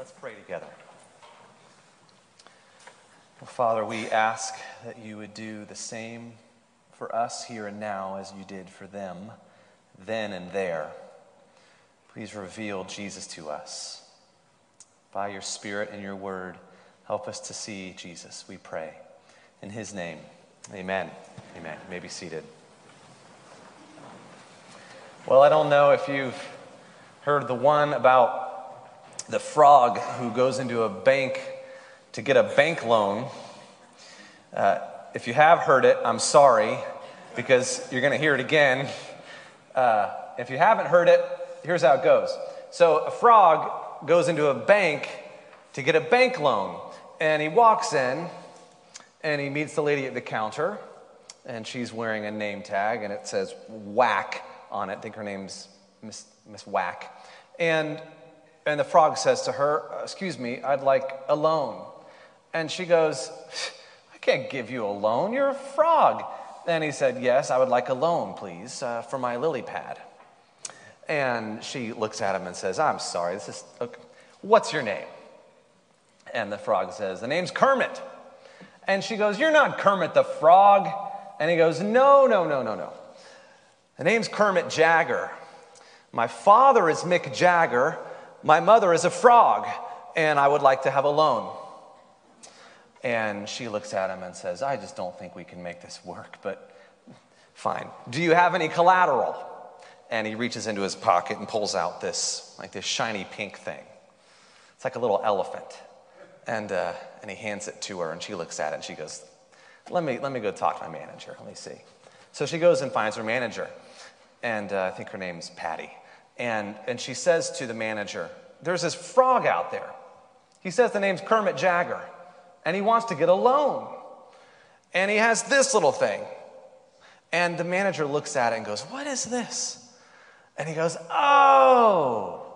Let's pray together. Well, Father, we ask that you would do the same for us here and now as you did for them then and there. Please reveal Jesus to us. By your Spirit and your word, help us to see Jesus, we pray. In his name, amen. Amen. You may be seated. Well, I don't know if you've heard the one about the frog who goes into a bank to get a bank loan. Uh, if you have heard it, I'm sorry, because you're going to hear it again. Uh, if you haven't heard it, here's how it goes. So, a frog goes into a bank to get a bank loan, and he walks in and he meets the lady at the counter, and she's wearing a name tag, and it says Whack on it. I think her name's Miss, Miss Whack. And and the frog says to her, Excuse me, I'd like a loan. And she goes, I can't give you a loan. You're a frog. And he said, Yes, I would like a loan, please, uh, for my lily pad. And she looks at him and says, I'm sorry, this is, okay. what's your name? And the frog says, The name's Kermit. And she goes, You're not Kermit the frog. And he goes, No, no, no, no, no. The name's Kermit Jagger. My father is Mick Jagger. My mother is a frog, and I would like to have a loan. And she looks at him and says, I just don't think we can make this work, but fine. Do you have any collateral? And he reaches into his pocket and pulls out this, like this shiny pink thing. It's like a little elephant. And, uh, and he hands it to her, and she looks at it and she goes, let me, let me go talk to my manager. Let me see. So she goes and finds her manager, and uh, I think her name's Patty. And, and she says to the manager, There's this frog out there. He says the name's Kermit Jagger, and he wants to get a loan. And he has this little thing. And the manager looks at it and goes, What is this? And he goes, Oh,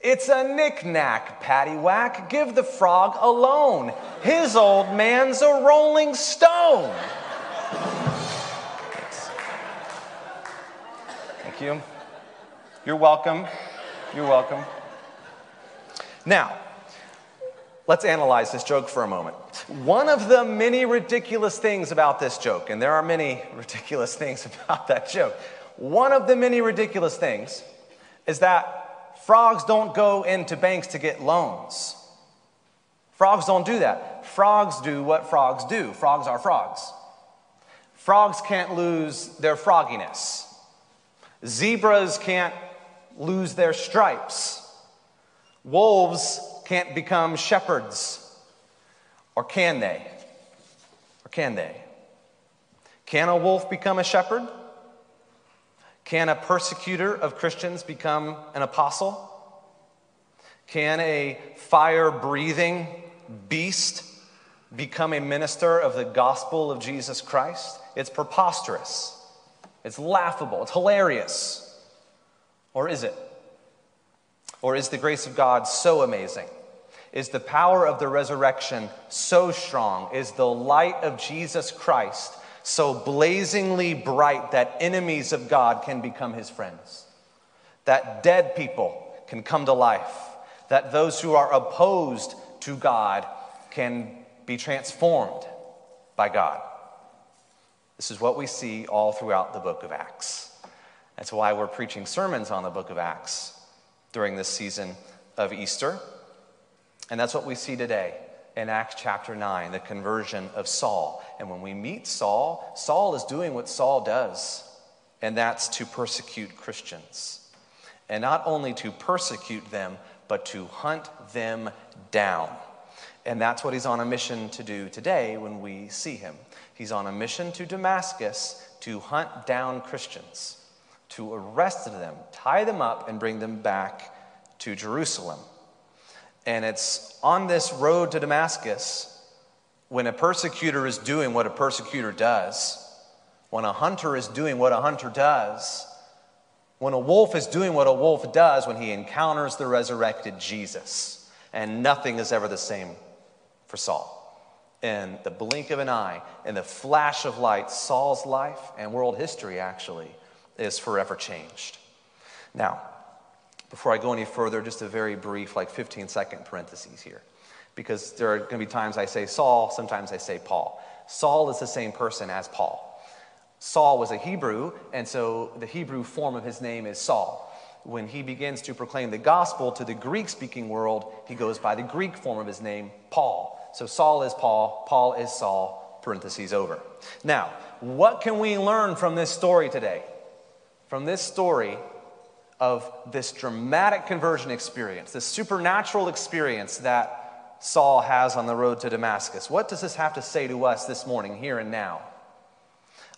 it's a knick-knack, paddywhack. Give the frog a loan. His old man's a rolling stone. Thank you. You're welcome. You're welcome. Now, let's analyze this joke for a moment. One of the many ridiculous things about this joke, and there are many ridiculous things about that joke, one of the many ridiculous things is that frogs don't go into banks to get loans. Frogs don't do that. Frogs do what frogs do. Frogs are frogs. Frogs can't lose their frogginess. Zebras can't lose their stripes. Wolves can't become shepherds. Or can they? Or can they? Can a wolf become a shepherd? Can a persecutor of Christians become an apostle? Can a fire breathing beast become a minister of the gospel of Jesus Christ? It's preposterous. It's laughable. It's hilarious. Or is it? Or is the grace of God so amazing? Is the power of the resurrection so strong? Is the light of Jesus Christ so blazingly bright that enemies of God can become his friends? That dead people can come to life? That those who are opposed to God can be transformed by God? This is what we see all throughout the book of Acts. That's why we're preaching sermons on the book of Acts during this season of Easter. And that's what we see today in Acts chapter 9, the conversion of Saul. And when we meet Saul, Saul is doing what Saul does, and that's to persecute Christians. And not only to persecute them, but to hunt them down. And that's what he's on a mission to do today when we see him. He's on a mission to Damascus to hunt down Christians to arrest them, tie them up, and bring them back to Jerusalem. And it's on this road to Damascus when a persecutor is doing what a persecutor does, when a hunter is doing what a hunter does, when a wolf is doing what a wolf does when he encounters the resurrected Jesus. And nothing is ever the same for Saul. In the blink of an eye, in the flash of light, Saul's life and world history actually is forever changed. Now, Before I go any further, just a very brief, like 15 second parentheses here. Because there are going to be times I say Saul, sometimes I say Paul. Saul is the same person as Paul. Saul was a Hebrew, and so the Hebrew form of his name is Saul. When he begins to proclaim the gospel to the Greek speaking world, he goes by the Greek form of his name, Paul. So Saul is Paul, Paul is Saul, parentheses over. Now, what can we learn from this story today? From this story of this dramatic conversion experience, this supernatural experience that Saul has on the road to Damascus. What does this have to say to us this morning, here and now?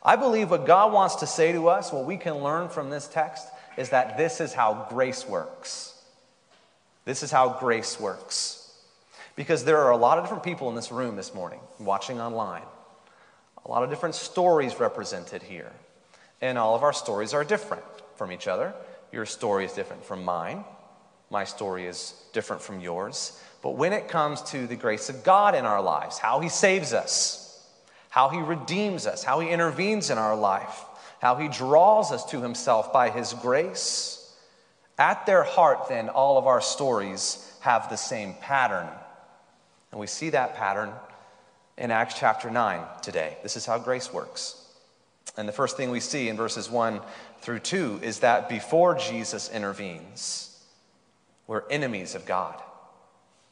I believe what God wants to say to us, what we can learn from this text, is that this is how grace works. This is how grace works. Because there are a lot of different people in this room this morning, watching online. A lot of different stories represented here. And all of our stories are different from each other. Your story is different from mine. My story is different from yours. But when it comes to the grace of God in our lives, how He saves us, how he redeems us, how he intervenes in our life, how he draws us to himself by his grace. At their heart, then, all of our stories have the same pattern. And we see that pattern in Acts chapter 9 today. This is how grace works. And the first thing we see in verses 1 through 2 is that before Jesus intervenes, we're enemies of God.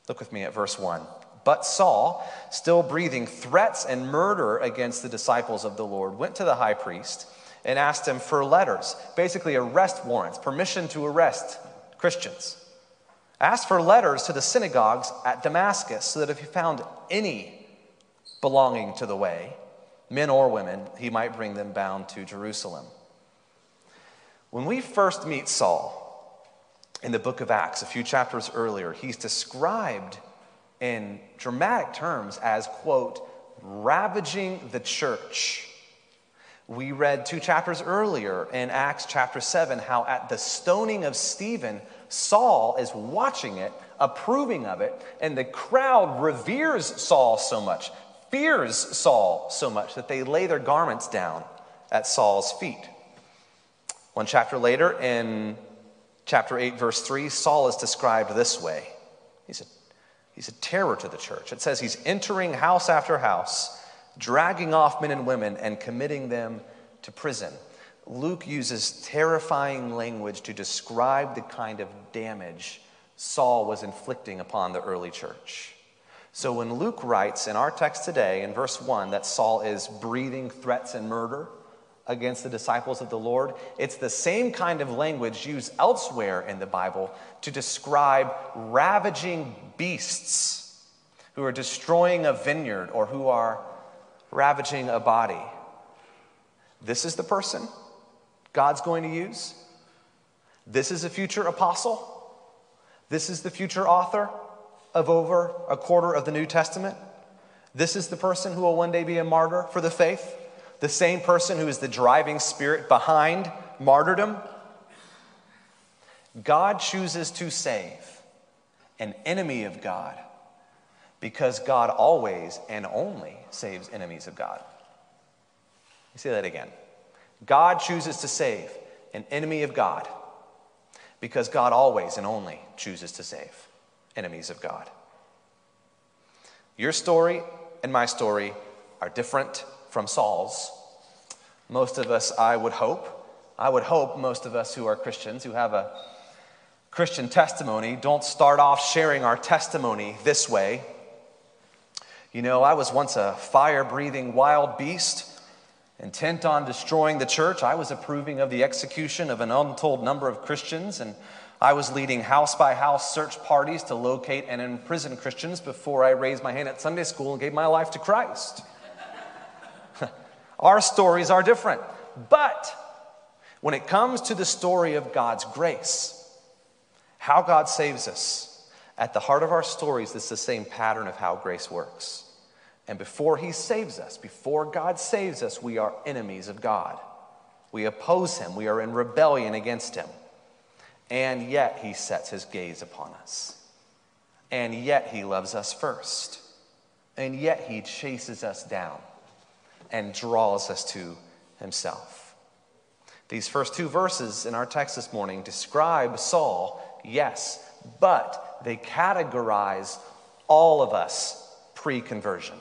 Look with me at verse 1. But Saul, still breathing threats and murder against the disciples of the Lord, went to the high priest and asked him for letters, basically arrest warrants, permission to arrest Christians. Asked for letters to the synagogues at Damascus so that if he found any belonging to the way, men or women, he might bring them bound to Jerusalem. When we first meet Saul in the book of Acts, a few chapters earlier, he's described in dramatic terms as, quote, ravaging the church. We read two chapters earlier in Acts chapter 7 how at the stoning of Stephen, Saul is watching it, approving of it, and the crowd reveres Saul so much, fears Saul so much that they lay their garments down at Saul's feet. One chapter later, in chapter 8, verse 3, Saul is described this way He's a He's a terror to the church. It says he's entering house after house, dragging off men and women and committing them to prison. Luke uses terrifying language to describe the kind of damage Saul was inflicting upon the early church. So when Luke writes in our text today, in verse 1, that Saul is breathing threats and murder, against the disciples of the Lord. It's the same kind of language used elsewhere in the Bible to describe ravaging beasts who are destroying a vineyard or who are ravaging a body. This is the person God's going to use. This is a future apostle. This is the future author of over a quarter of the New Testament. This is the person who will one day be a martyr for the faith the same person who is the driving spirit behind martyrdom. God chooses to save an enemy of God because God always and only saves enemies of God. Let say that again. God chooses to save an enemy of God because God always and only chooses to save enemies of God. Your story and my story are different from Saul's. Most of us, I would hope, I would hope most of us who are Christians, who have a Christian testimony, don't start off sharing our testimony this way. You know, I was once a fire breathing wild beast, intent on destroying the church. I was approving of the execution of an untold number of Christians, and I was leading house by house search parties to locate and imprison Christians before I raised my hand at Sunday school and gave my life to Christ. Our stories are different. But when it comes to the story of God's grace, how God saves us, at the heart of our stories, is the same pattern of how grace works. And before He saves us, before God saves us, we are enemies of God. We oppose Him, we are in rebellion against Him. And yet He sets His gaze upon us. And yet He loves us first. And yet He chases us down and draws us to himself. These first two verses in our text this morning describe Saul Yes, but they categorize all of us pre conversion,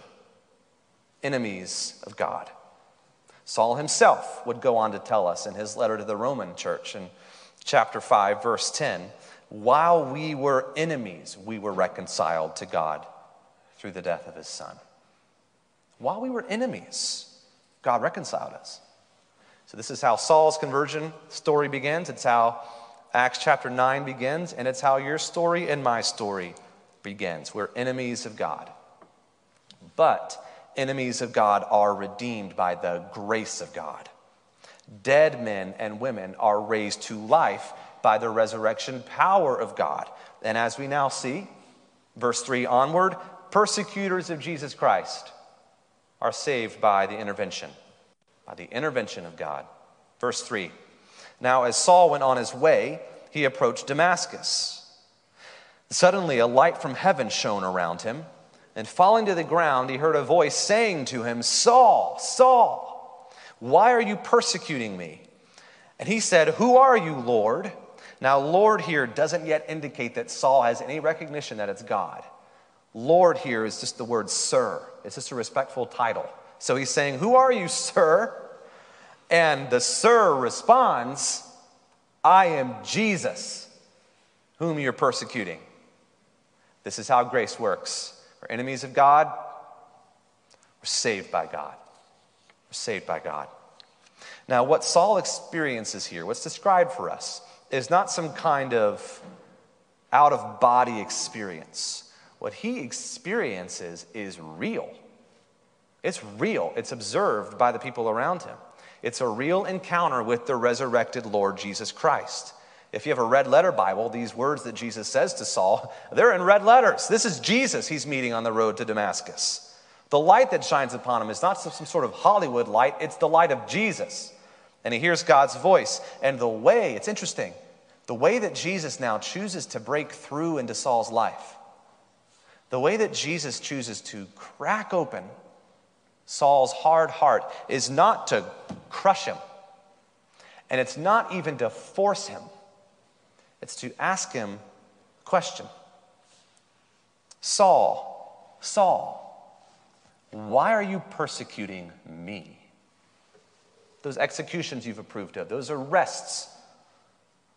enemies of God. Saul himself would go on to tell us in his letter to the Roman church in chapter 5, verse 10 while we were enemies, we were reconciled to God through the death of his son. While we were enemies, God reconciled us. So, this is how Saul's conversion story begins. It's how Acts chapter 9 begins, and it's how your story and my story begins. We're enemies of God. But enemies of God are redeemed by the grace of God. Dead men and women are raised to life by the resurrection power of God. And as we now see, verse 3 onward, persecutors of Jesus Christ are saved by the intervention, by the intervention of God. Verse 3 Now, as Saul went on his way, he approached Damascus. Suddenly, a light from heaven shone around him, and falling to the ground, he heard a voice saying to him, Saul, Saul, why are you persecuting me? And he said, Who are you, Lord? Now, Lord here doesn't yet indicate that Saul has any recognition that it's God. Lord here is just the word sir, it's just a respectful title. So he's saying, Who are you, sir? And the sir responds, I am Jesus, whom you're persecuting. This is how grace works. We're enemies of God, we're saved by God. Saved by God. Now, what Saul experiences here, what's described for us, is not some kind of out of body experience. What he experiences is real. It's real, it's observed by the people around him. It's a real encounter with the resurrected Lord Jesus Christ. If you have a red letter Bible, these words that Jesus says to Saul, they're in red letters. This is Jesus he's meeting on the road to Damascus. The light that shines upon him is not some sort of Hollywood light, it's the light of Jesus. And he hears God's voice. And the way, it's interesting, the way that Jesus now chooses to break through into Saul's life, the way that Jesus chooses to crack open Saul's hard heart is not to crush him, and it's not even to force him, it's to ask him a question Saul, Saul, why are you persecuting me? Those executions you've approved of, those arrests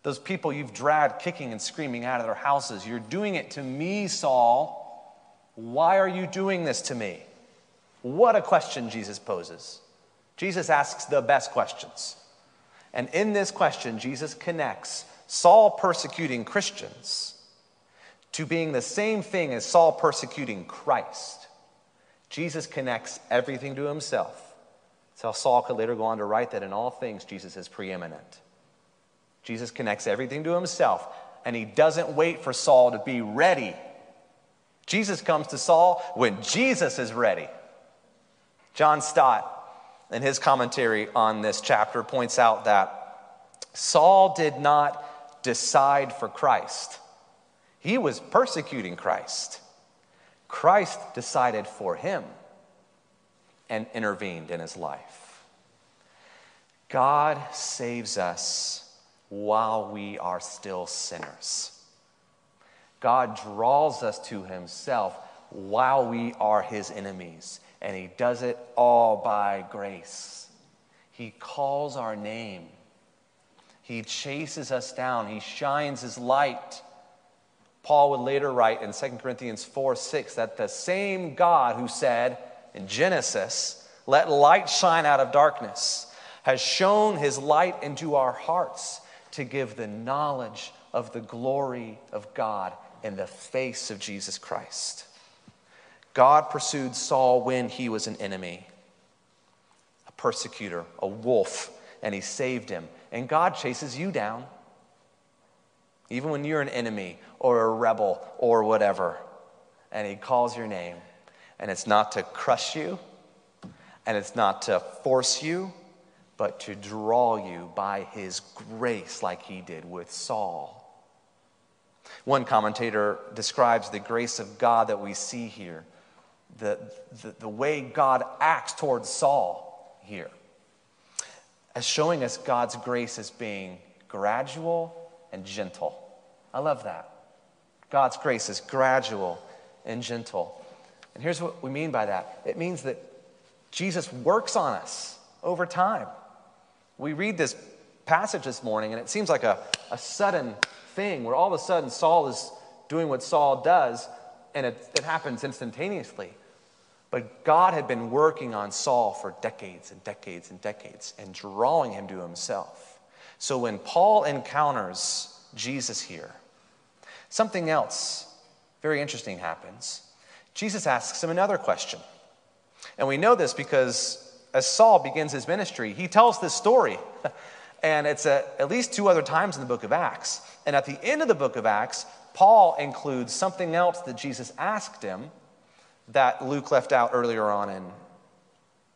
those people you've dragged kicking and screaming out of their houses. You're doing it to me, Saul. Why are you doing this to me? What a question Jesus poses. Jesus asks the best questions. And in this question, Jesus connects Saul persecuting Christians to being the same thing as Saul persecuting Christ. Jesus connects everything to himself. So Saul could later go on to write that in all things, Jesus is preeminent. Jesus connects everything to himself, and he doesn't wait for Saul to be ready. Jesus comes to Saul when Jesus is ready. John Stott, in his commentary on this chapter, points out that Saul did not decide for Christ, he was persecuting Christ. Christ decided for him and intervened in his life. God saves us while we are still sinners. God draws us to himself while we are his enemies, and he does it all by grace. He calls our name. He chases us down. He shines his light. Paul would later write in 2 Corinthians 4 6 that the same God who said in Genesis, Let light shine out of darkness, has shown his light into our hearts to give the knowledge of the glory of God in the face of Jesus Christ. God pursued Saul when he was an enemy, a persecutor, a wolf, and he saved him. And God chases you down, even when you're an enemy or a rebel or whatever, and he calls your name. And it's not to crush you, and it's not to force you, but to draw you by his grace, like he did with Saul. One commentator describes the grace of God that we see here, the, the, the way God acts towards Saul here, as showing us God's grace as being gradual and gentle. I love that. God's grace is gradual and gentle. And here's what we mean by that it means that Jesus works on us over time. We read this passage this morning, and it seems like a, a sudden thing where all of a sudden Saul is doing what Saul does, and it, it happens instantaneously. But God had been working on Saul for decades and decades and decades and drawing him to himself. So when Paul encounters Jesus here, something else very interesting happens. Jesus asks him another question. And we know this because as Saul begins his ministry, he tells this story. and it's a, at least two other times in the book of Acts. And at the end of the book of Acts, Paul includes something else that Jesus asked him that Luke left out earlier on in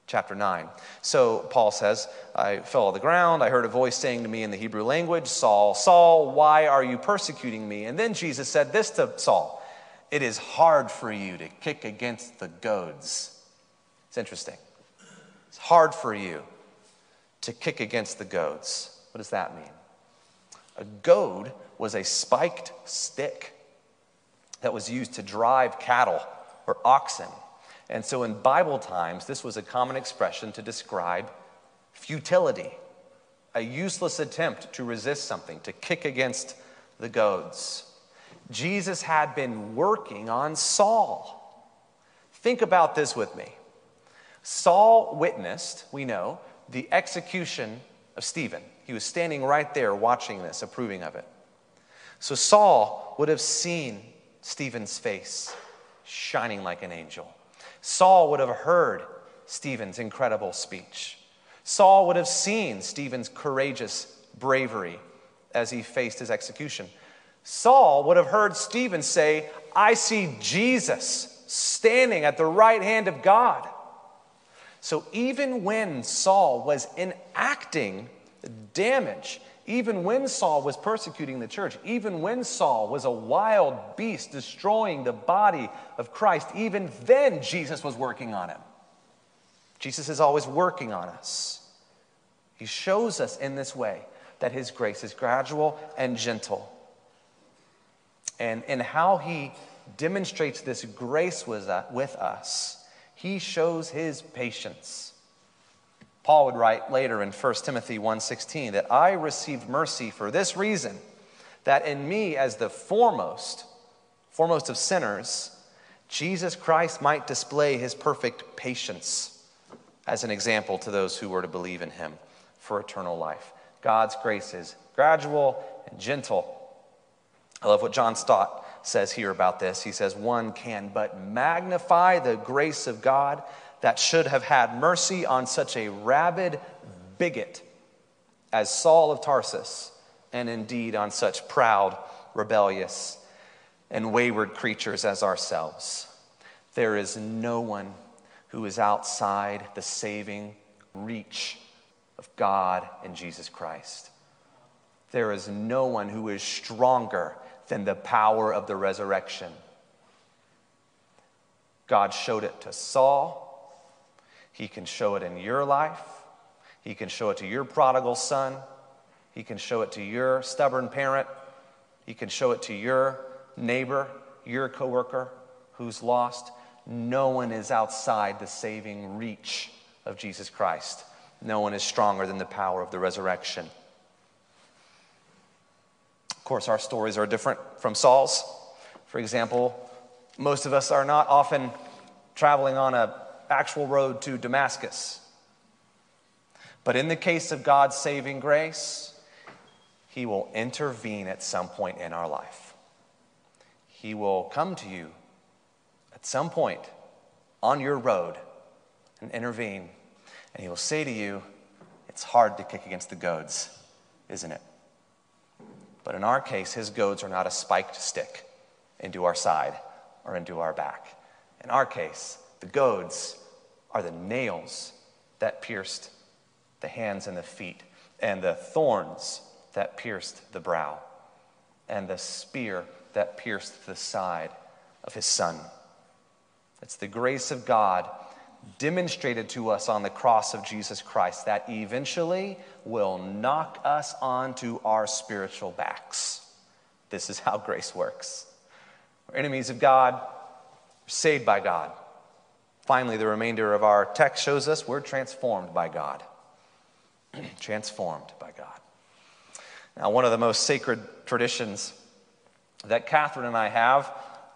chapter 9. So Paul says, I fell on the ground. I heard a voice saying to me in the Hebrew language, Saul, Saul, why are you persecuting me? And then Jesus said this to Saul It is hard for you to kick against the goads. It's interesting. It's hard for you to kick against the goads. What does that mean? A goad was a spiked stick that was used to drive cattle or oxen. And so in Bible times, this was a common expression to describe futility, a useless attempt to resist something, to kick against the goads. Jesus had been working on Saul. Think about this with me. Saul witnessed, we know, the execution of Stephen. He was standing right there watching this, approving of it. So Saul would have seen Stephen's face shining like an angel. Saul would have heard Stephen's incredible speech. Saul would have seen Stephen's courageous bravery as he faced his execution. Saul would have heard Stephen say, I see Jesus standing at the right hand of God. So even when Saul was enacting damage even when Saul was persecuting the church, even when Saul was a wild beast destroying the body of Christ, even then Jesus was working on him. Jesus is always working on us. He shows us in this way that his grace is gradual and gentle. And in how he demonstrates this grace with uh, us, he shows his patience. Paul would write later in 1 Timothy 1:16 that I received mercy for this reason that in me as the foremost foremost of sinners Jesus Christ might display his perfect patience as an example to those who were to believe in him for eternal life. God's grace is gradual and gentle. I love what John Stott says here about this. He says, One can but magnify the grace of God that should have had mercy on such a rabid bigot as Saul of Tarsus, and indeed on such proud, rebellious, and wayward creatures as ourselves. There is no one who is outside the saving reach of God and Jesus Christ. There is no one who is stronger than the power of the resurrection. God showed it to Saul. He can show it in your life. He can show it to your prodigal son. He can show it to your stubborn parent. He can show it to your neighbor, your coworker who's lost. No one is outside the saving reach of Jesus Christ. No one is stronger than the power of the resurrection. Of course, our stories are different from Saul's. For example, most of us are not often traveling on a actual road to Damascus. But in the case of God's saving grace, He will intervene at some point in our life. He will come to you at some point on your road and intervene. And He will say to you, It's hard to kick against the goads, isn't it? But in our case, His goads are not a spiked stick into our side or into our back. In our case, the goads are the nails that pierced the hands and the feet, and the thorns that pierced the brow, and the spear that pierced the side of his son. It's the grace of God demonstrated to us on the cross of Jesus Christ that eventually will knock us onto our spiritual backs. This is how grace works. We're enemies of God, we're saved by God. Finally, the remainder of our text shows us we're transformed by God. transformed by God. Now, one of the most sacred traditions that Catherine and I have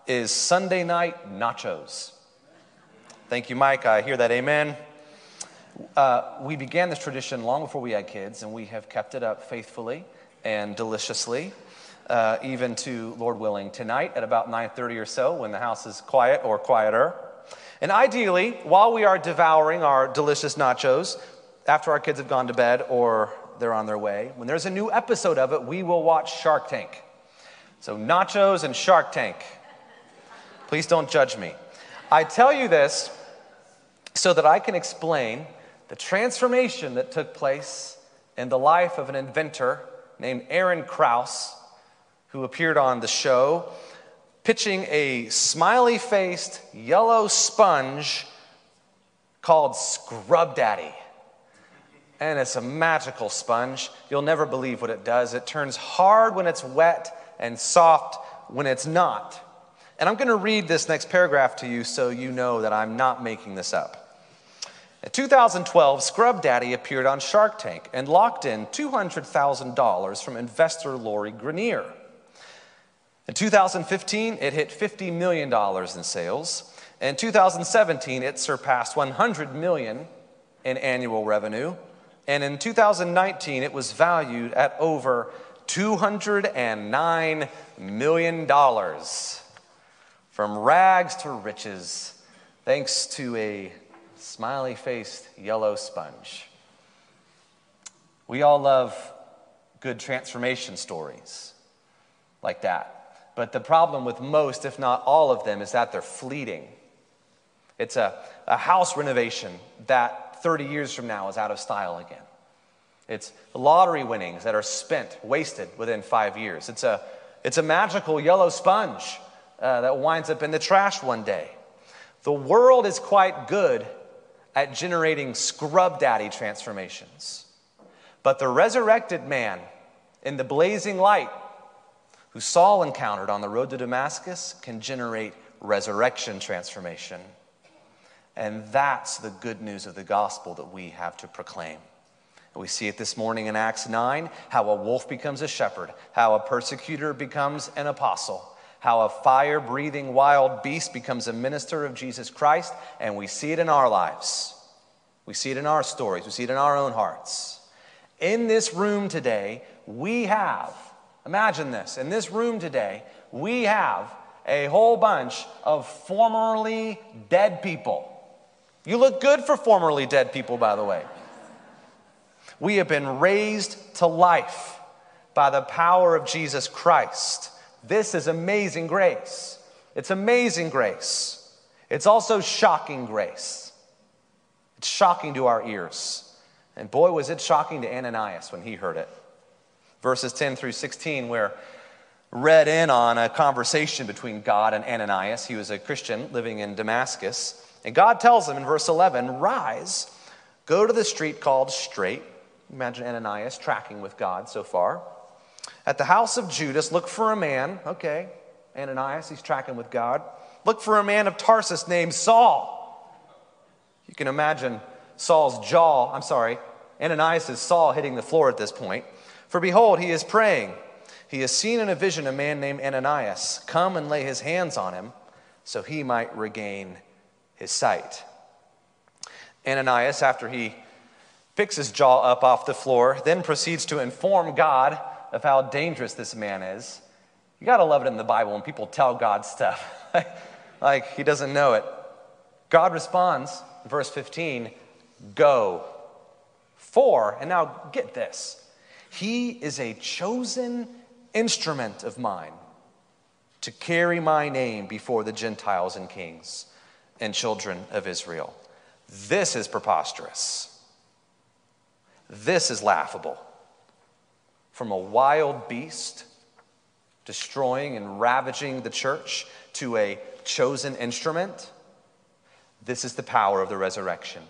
is Sunday night nachos. Thank you, Mike. I hear that. Amen. Uh, we began this tradition long before we had kids, and we have kept it up faithfully and deliciously, uh, even to Lord willing tonight at about 9:30 or so, when the house is quiet or quieter. And ideally, while we are devouring our delicious nachos, after our kids have gone to bed or they're on their way, when there's a new episode of it, we will watch Shark Tank. So, nachos and Shark Tank. Please don't judge me. I tell you this so that I can explain the transformation that took place in the life of an inventor named Aaron Krause, who appeared on the show, pitching a smiley faced yellow sponge called Scrub Daddy. And it's a magical sponge. You'll never believe what it does. It turns hard when it's wet and soft when it's not. And I'm going to read this next paragraph to you so you know that I'm not making this up. In 2012, Scrub Daddy appeared on Shark Tank and locked in $200,000 from investor Lori Greiner. In 2015, it hit $50 million in sales. In 2017, it surpassed 100 million in annual revenue. And in 2019, it was valued at over $209 million. From rags to riches, thanks to a smiley faced yellow sponge. We all love good transformation stories like that. But the problem with most, if not all of them, is that they're fleeting. It's a, a house renovation that 30 years from now is out of style again. It's lottery winnings that are spent, wasted within five years. It's a, it's a magical yellow sponge uh, that winds up in the trash one day. The world is quite good at generating scrub daddy transformations. But the resurrected man in the blazing light who Saul encountered on the road to Damascus can generate resurrection transformation. And that's the good news of the gospel that we have to proclaim. We see it this morning in Acts 9 how a wolf becomes a shepherd, how a persecutor becomes an apostle how a fire breathing wild beast becomes a minister of Jesus Christ, and we see it in our lives. We see it in our stories, we see it in our own hearts. In this room today, we have, imagine this, in this room today, we have a whole bunch of formerly dead people. You look good for formerly dead people, by the way. We have been raised to life by the power of Jesus Christ. This is amazing grace. It's amazing grace. It's also shocking grace. It's shocking to our ears. And boy, was it shocking to Ananias when he heard it. Verses 10 through 16, where read in on a conversation between God and Ananias. He was a Christian living in Damascus. And God tells him in verse 11, Rise, go to the street called Straight. Imagine Ananias tracking with God so far. At the house of Judas, look for a man. Okay, Ananias, he's tracking with God. Look for a man of Tarsus named Saul. You can imagine Saul's jaw, I'm sorry, Ananias' Saul hitting the floor at this point. For behold, he is praying. He has seen in a vision a man named Ananias come and lay his hands on him so he might regain his sight. Ananias, after he picks his jaw up off the floor, then proceeds to inform God of how dangerous this man is. You got to love it in the Bible when people tell God stuff like he doesn't know it. God responds, verse 15, go. For, and now get this, he is a chosen instrument of mine to carry my name before the Gentiles and kings and children of Israel. This is preposterous. This is laughable from a wild beast destroying and ravaging the church to a chosen instrument. This is the power of the resurrection.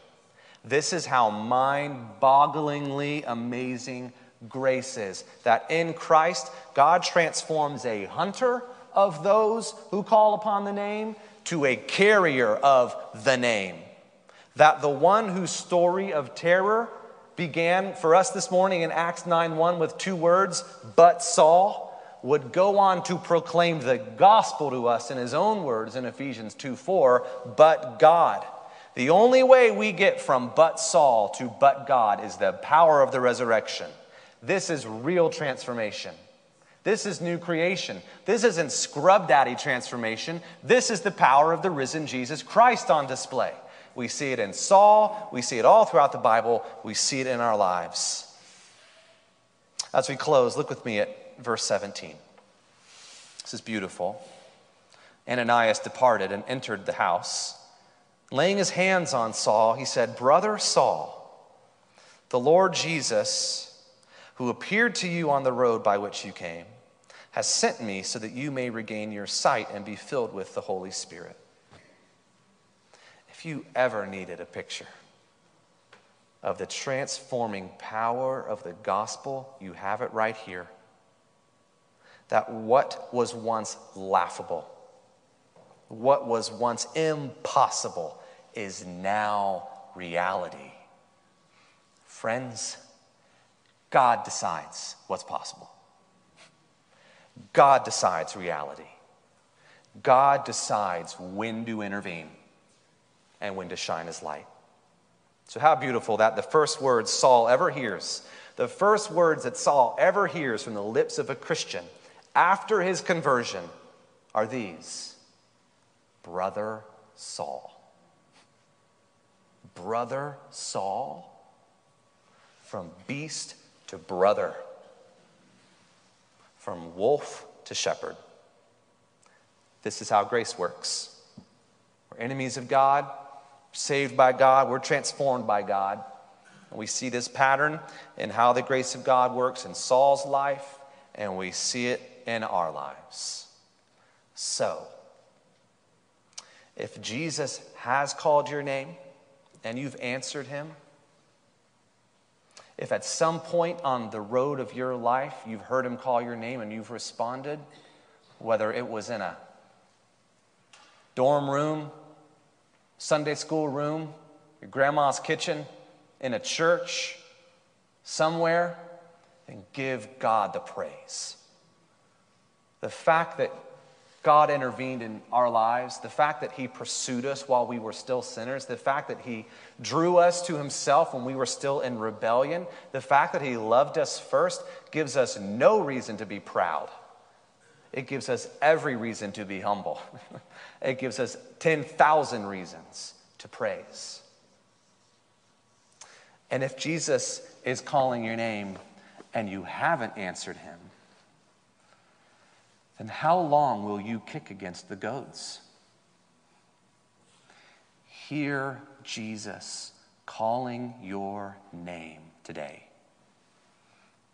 This is how mind bogglingly amazing grace is. That in Christ, God transforms a hunter of those who call upon the name to a carrier of the name. That the one whose story of terror began for us this morning in Acts 9 1 with two words, but Saul, would go on to proclaim the gospel to us in his own words in Ephesians 2 4, but God. The only way we get from but Saul to but God is the power of the resurrection. This is real transformation. This is new creation. This isn't scrub daddy transformation. This is the power of the risen Jesus Christ on display. We see it in Saul, we see it all throughout the Bible, we see it in our lives. As we close, look with me at verse 17. This is beautiful. Ananias departed and entered the house. Laying his hands on Saul, he said, Brother Saul, the Lord Jesus, who appeared to you on the road by which you came, has sent me so that you may regain your sight and be filled with the Holy Spirit. If you ever needed a picture of the transforming power of the gospel, you have it right here that what was once laughable, what was once impossible, is now reality. Friends, God decides what's possible. God decides reality. God decides when to intervene and when to shine his light. So, how beautiful that the first words Saul ever hears, the first words that Saul ever hears from the lips of a Christian after his conversion are these Brother Saul. Brother Saul, from beast to brother, from wolf to shepherd. This is how grace works. We're enemies of God, saved by God, we're transformed by God. And we see this pattern in how the grace of God works in Saul's life, and we see it in our lives. So, if Jesus has called your name and you've answered him, if at some point on the road of your life you've heard him call your name and you've responded, whether it was in a dorm room, Sunday school room, your grandma's kitchen, in a church, somewhere, then give God the praise. The fact that God intervened in our lives, the fact that He pursued us while we were still sinners, the fact that He drew us to Himself when we were still in rebellion, the fact that He loved us first gives us no reason to be proud. It gives us every reason to be humble. it gives us 10,000 reasons to praise. And if Jesus is calling your name and you haven't answered Him, then how long will you kick against the goads? Hear Jesus calling your name today.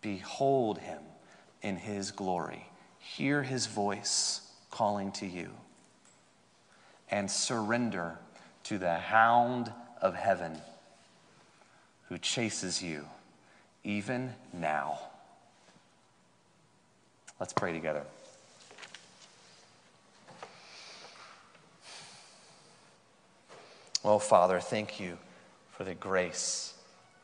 Behold him in his glory. Hear his voice calling to you. And surrender to the hound of heaven who chases you even now. Let's pray together. Oh, Father, thank you for the grace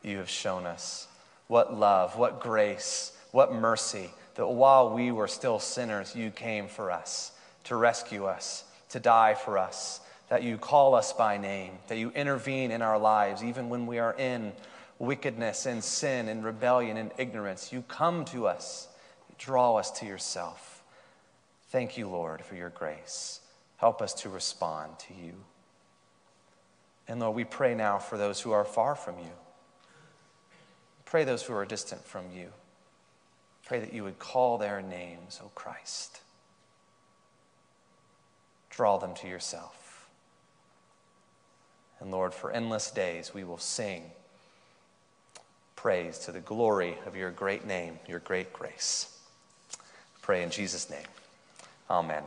you have shown us. What love, what grace, what mercy that while we were still sinners, you came for us to rescue us, to die for us, that you call us by name, that you intervene in our lives, even when we are in wickedness and sin and rebellion and ignorance. You come to us, draw us to yourself. Thank you, Lord, for your grace. Help us to respond to you. And Lord, we pray now for those who are far from you. Pray those who are distant from you. Pray that you would call their names, O Christ. Draw them to yourself. And Lord, for endless days we will sing praise to the glory of your great name, your great grace. Pray in Jesus' name. Amen.